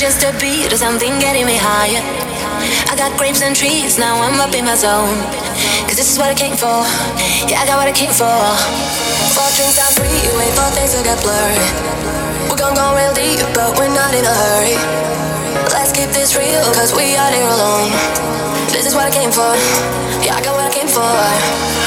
just a beat or something getting me higher. I got grapes and trees, now I'm up in my zone. Cause this is what I came for. Yeah, I got what I came for. Four drinks are free, you wait for things to get blurry. We're gonna go real deep, but we're not in a hurry. Let's keep this real, cause we are here alone. This is what I came for. Yeah, I got what I came for.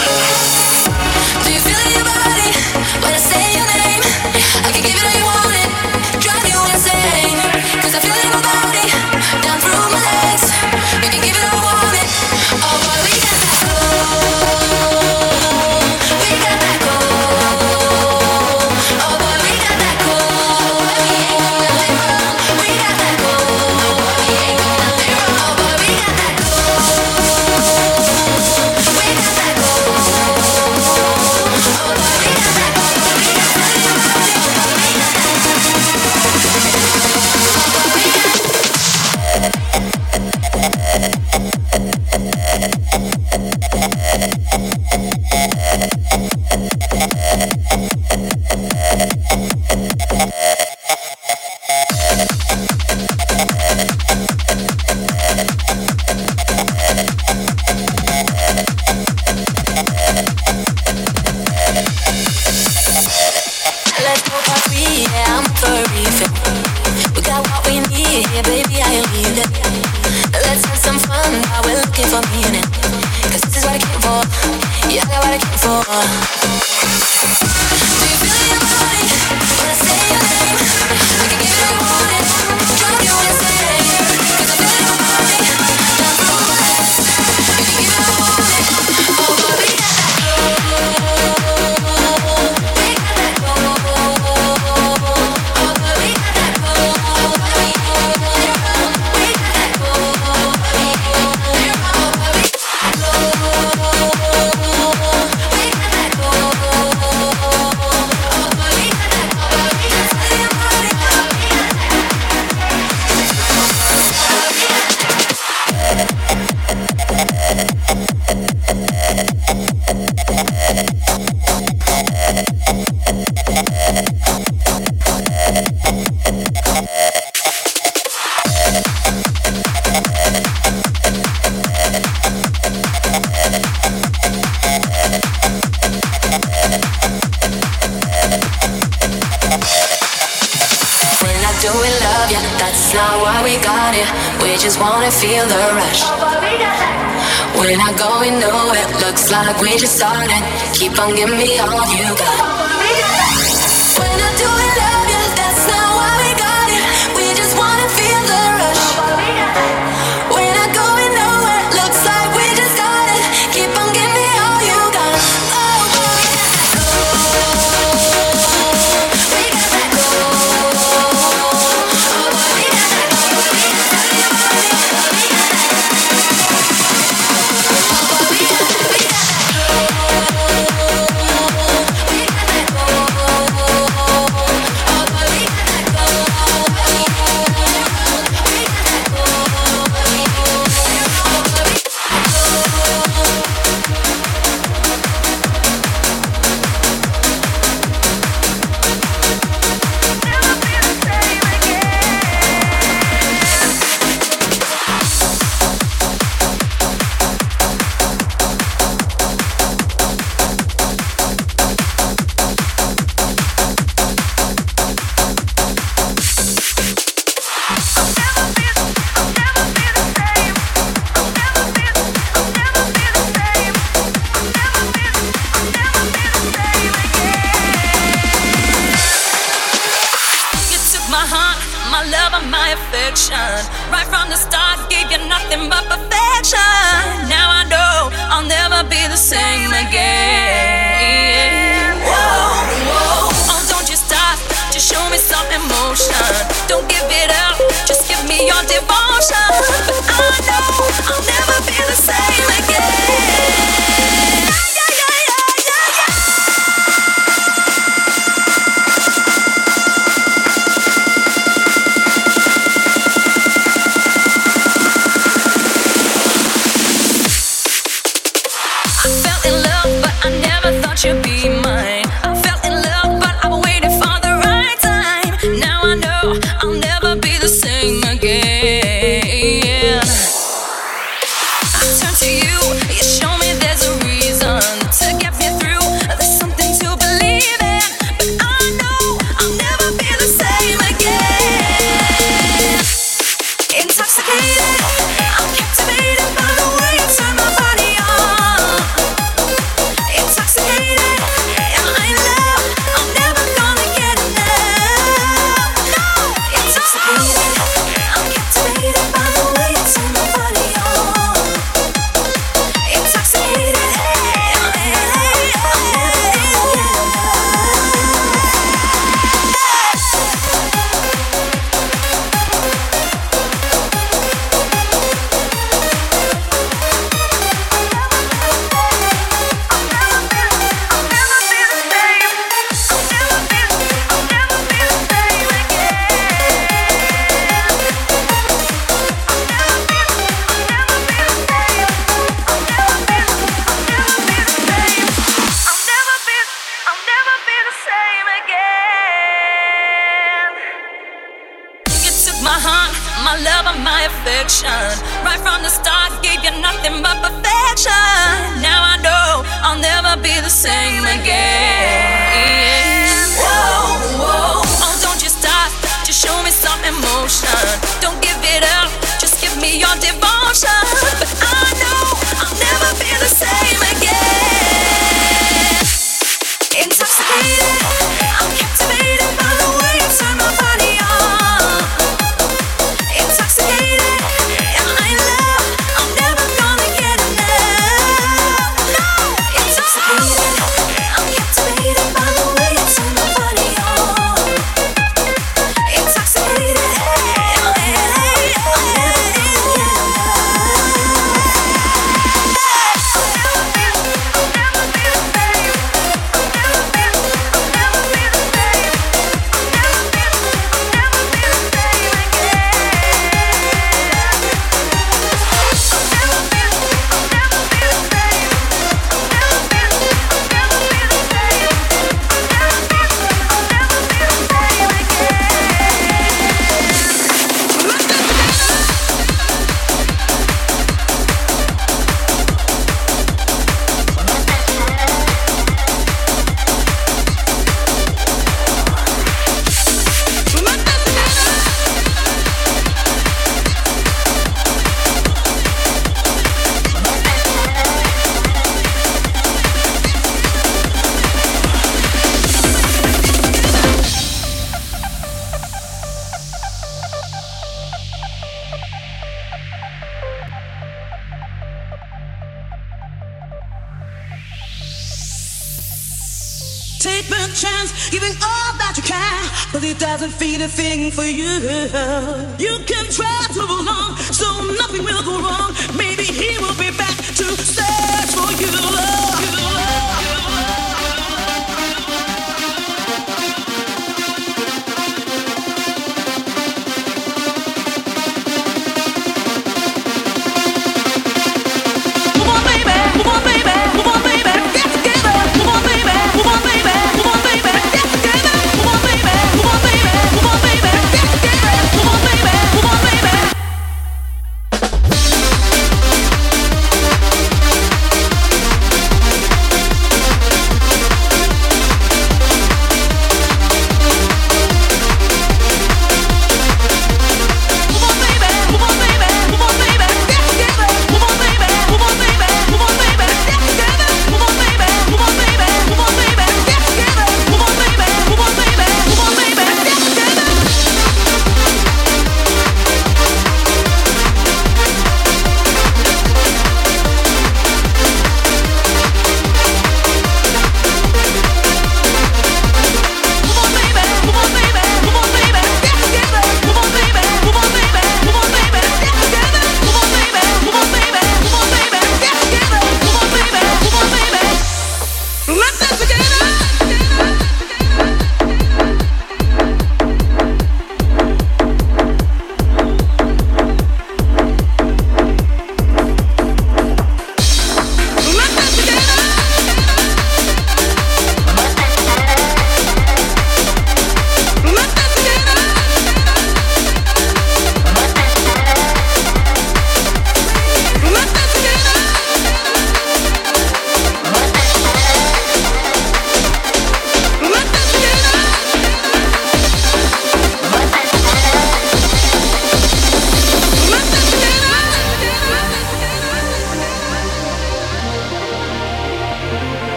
fight for. Don't give me all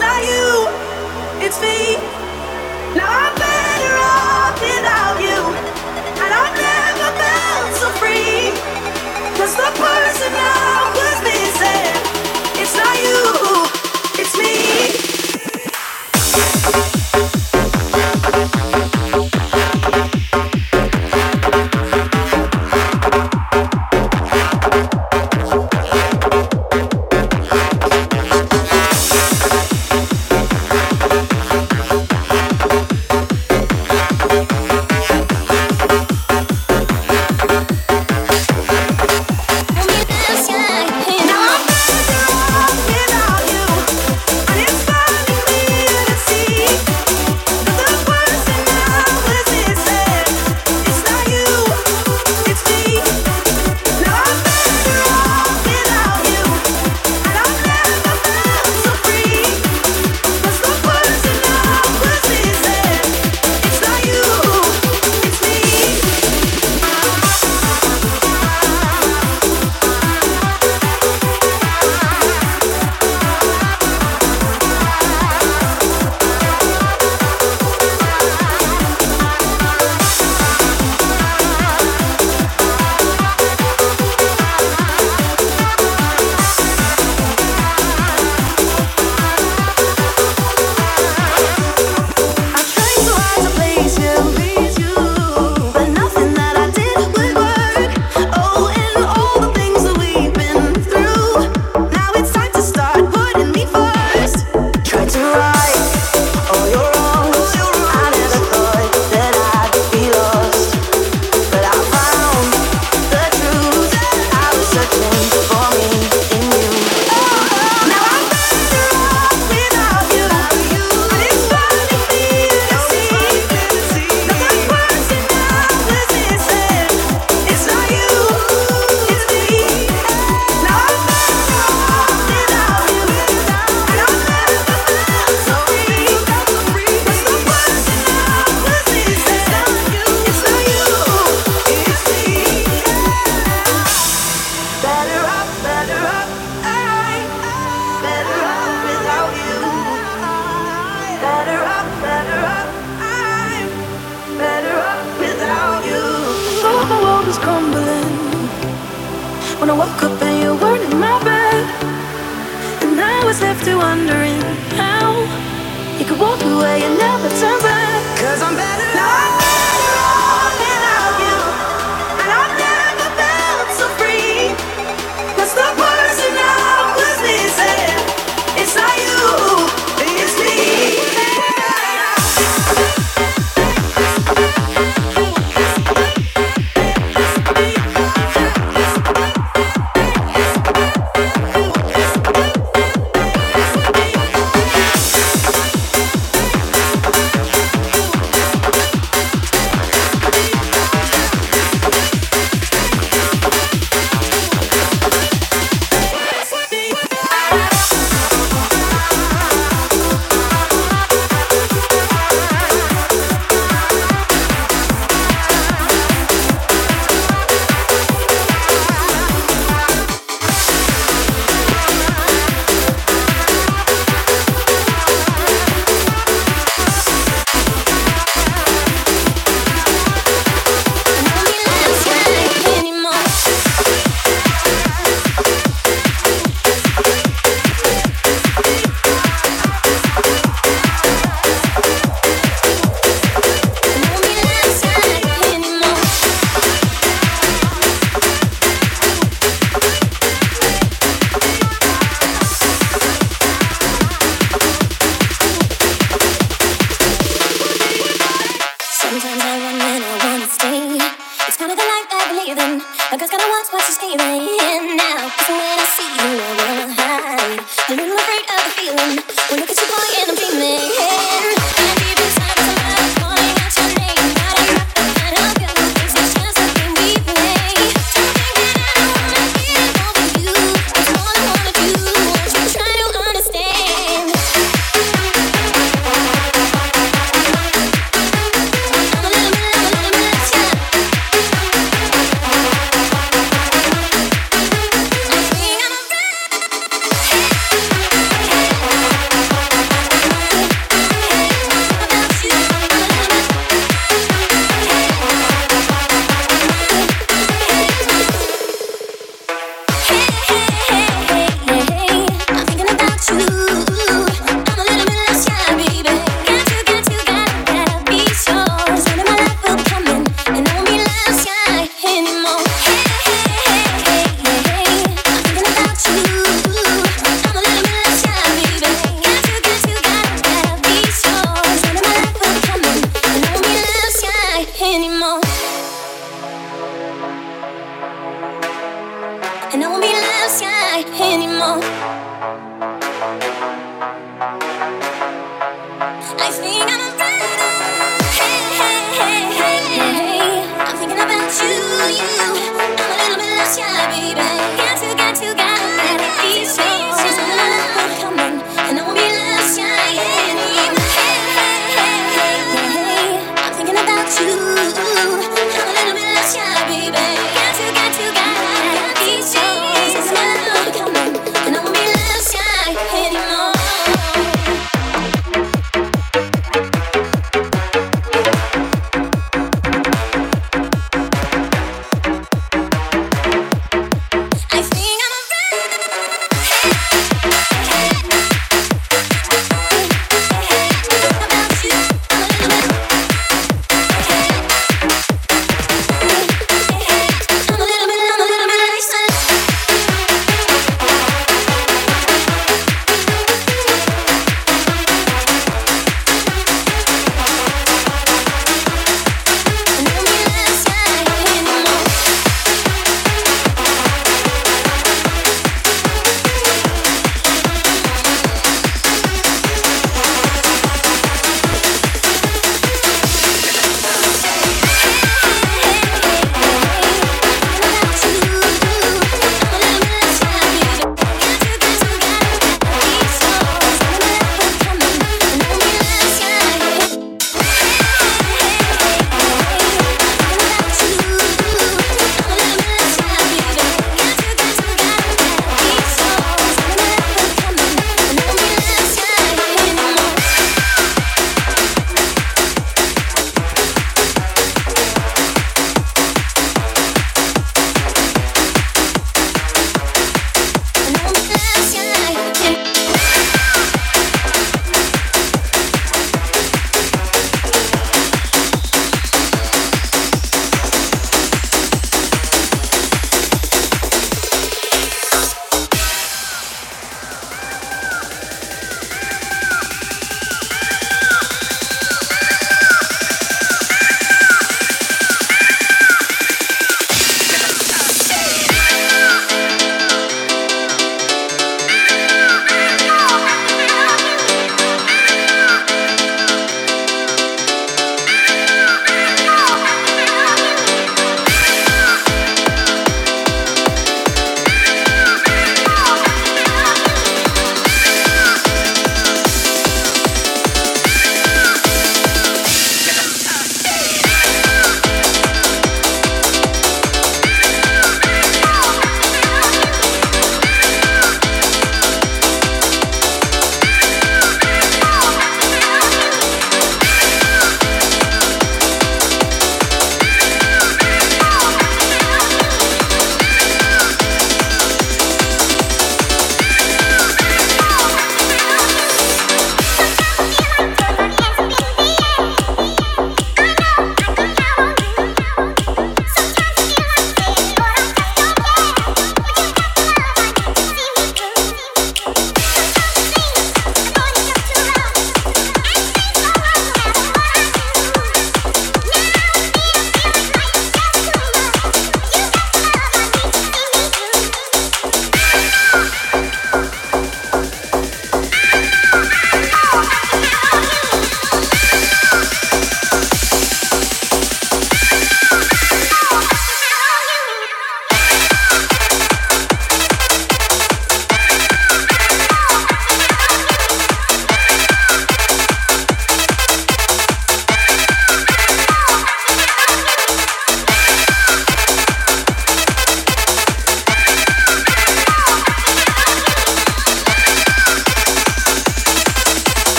not you, it's me. Now I'm better off without you, and I've never felt so the person I was missing, it's not you, it's me.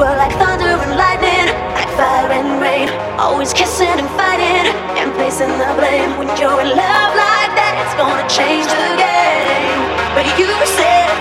were like thunder and lightning, like fire and rain. Always kissing and fighting and placing the blame. When you're in love like that, it's gonna change the game. But you said.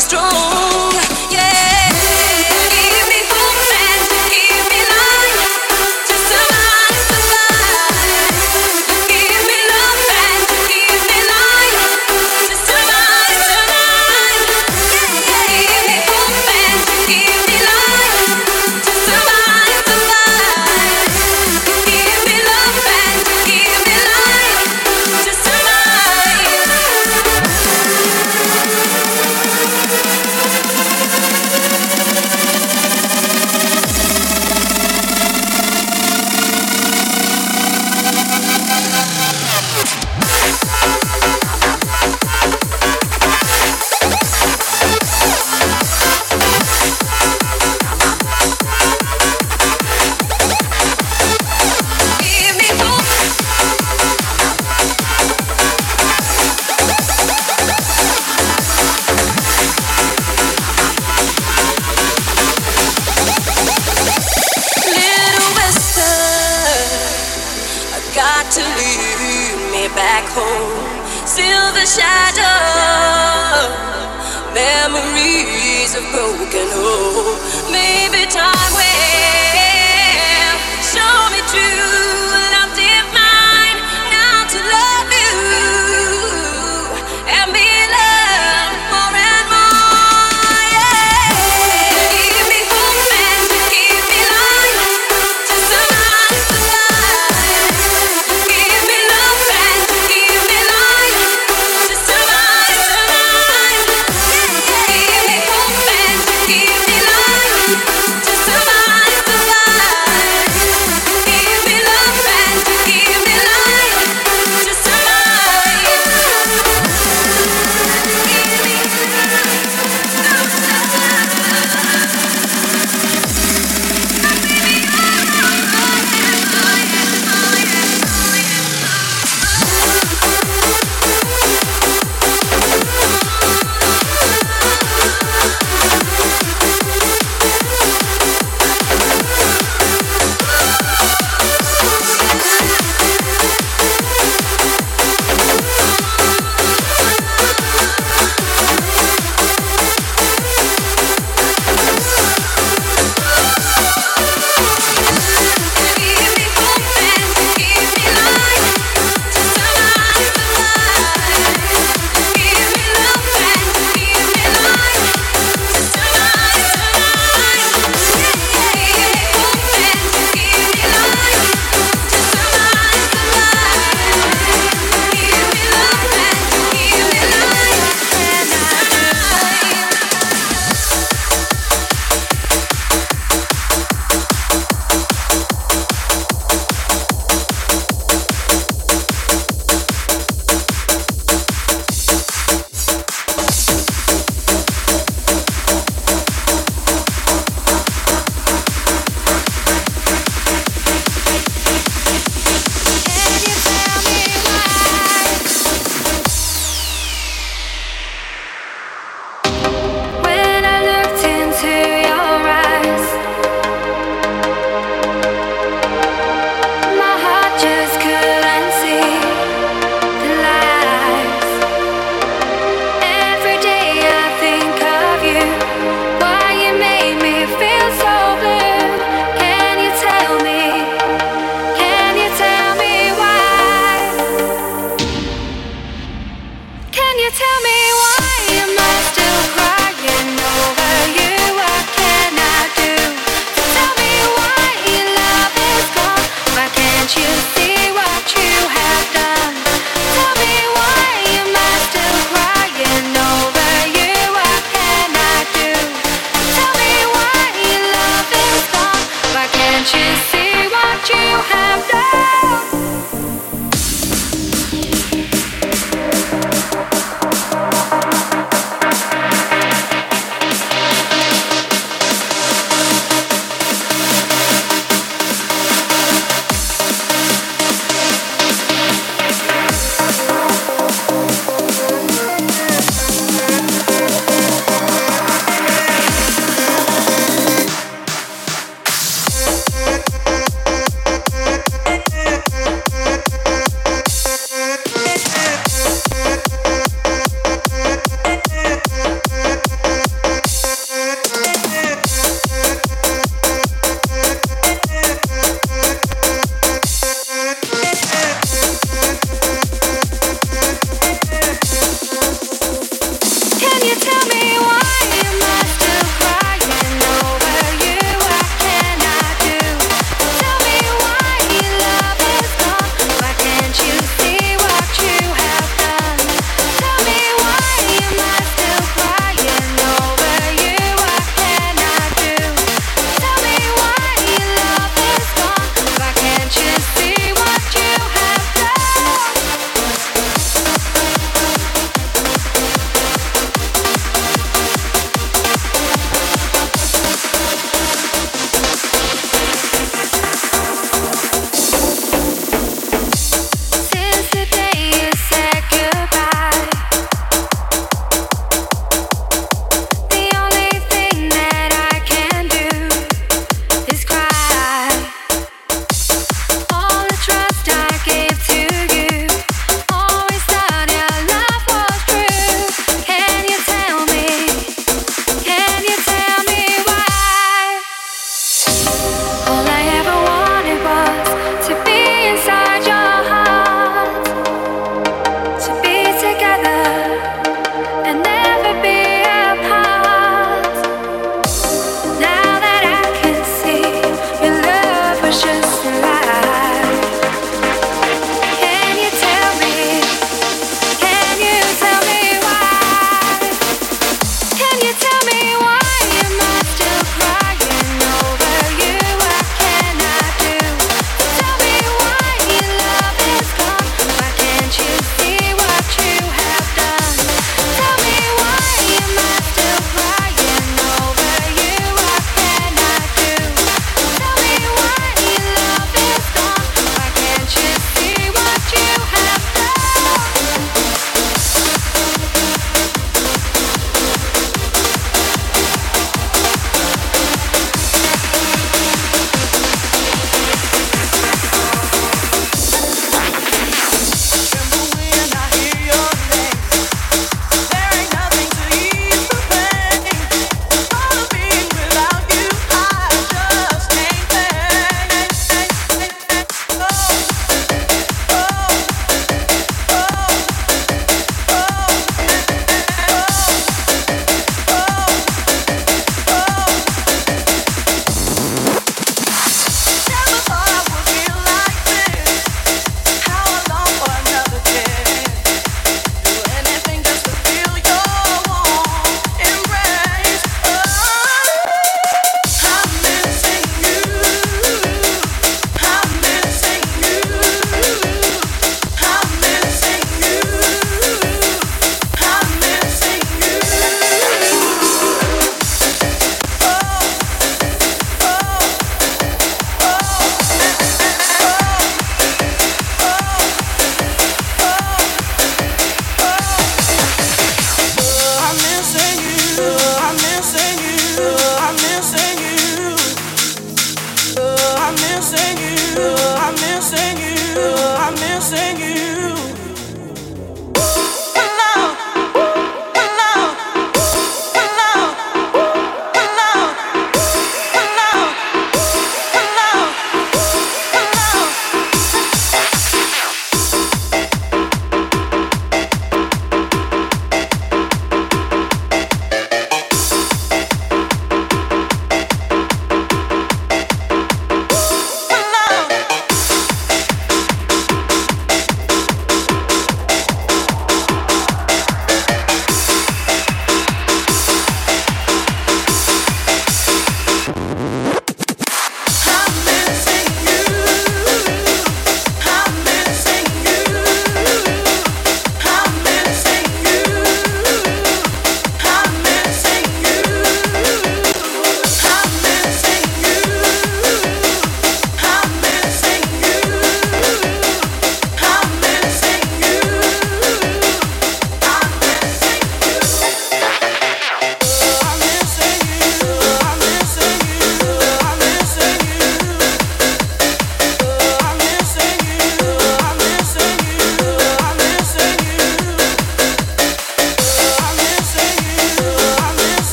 strong.